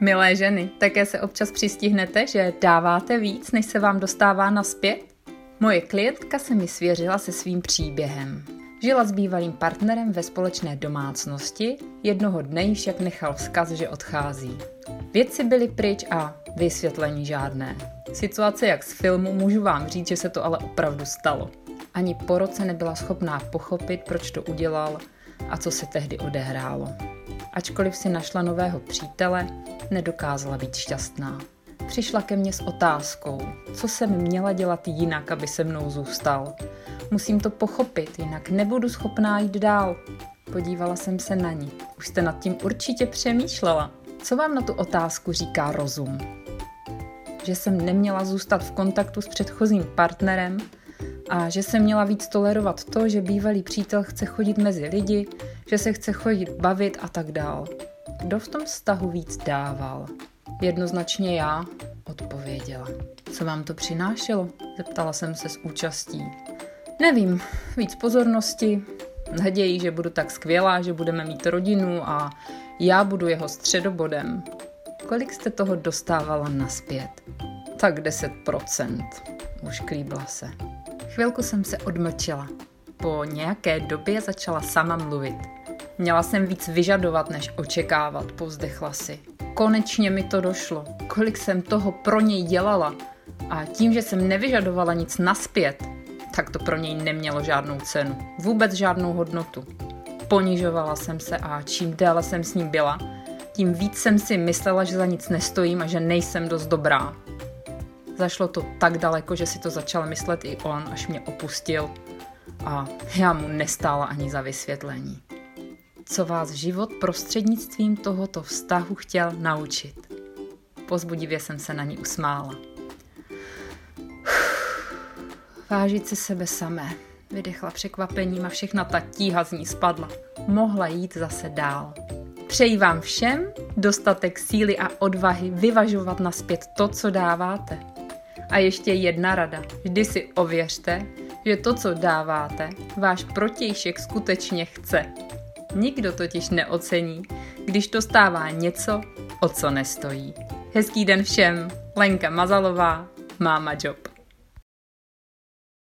Milé ženy, také se občas přistihnete, že dáváte víc, než se vám dostává naspět? Moje klientka se mi svěřila se svým příběhem. Žila s bývalým partnerem ve společné domácnosti, jednoho dne ji však nechal vzkaz, že odchází. Věci byly pryč a vysvětlení žádné. Situace jak z filmu, můžu vám říct, že se to ale opravdu stalo. Ani po roce nebyla schopná pochopit, proč to udělal a co se tehdy odehrálo. Ačkoliv si našla nového přítele, nedokázala být šťastná. Přišla ke mně s otázkou, co jsem měla dělat jinak, aby se mnou zůstal. Musím to pochopit, jinak nebudu schopná jít dál. Podívala jsem se na ní. Už jste nad tím určitě přemýšlela. Co vám na tu otázku říká rozum? Že jsem neměla zůstat v kontaktu s předchozím partnerem a že jsem měla víc tolerovat to, že bývalý přítel chce chodit mezi lidi, že se chce chodit bavit a tak dál. Kdo v tom vztahu víc dával? Jednoznačně já, odpověděla. Co vám to přinášelo? Zeptala jsem se s účastí. Nevím, víc pozornosti, naději, že budu tak skvělá, že budeme mít rodinu a já budu jeho středobodem. Kolik jste toho dostávala naspět? Tak 10%, už klíbla se. Chvilku jsem se odmlčela. Po nějaké době začala sama mluvit. Měla jsem víc vyžadovat, než očekávat, povzdechla si. Konečně mi to došlo. Kolik jsem toho pro něj dělala. A tím, že jsem nevyžadovala nic naspět, tak to pro něj nemělo žádnou cenu. Vůbec žádnou hodnotu. Ponižovala jsem se a čím déle jsem s ním byla, tím víc jsem si myslela, že za nic nestojím a že nejsem dost dobrá. Zašlo to tak daleko, že si to začal myslet i on, až mě opustil a já mu nestála ani za vysvětlení. Co vás život prostřednictvím tohoto vztahu chtěl naučit? Pozbudivě jsem se na ní usmála. Vážit si sebe samé. Vydechla překvapením a všechna ta tíha z ní spadla. Mohla jít zase dál. Přeji vám všem dostatek síly a odvahy vyvažovat naspět to, co dáváte. A ještě jedna rada. Vždy si ověřte, že to, co dáváte, váš protějšek skutečně chce. Nikdo totiž neocení, když to stává něco, o co nestojí. Hezký den všem, Lenka Mazalová, Máma Job.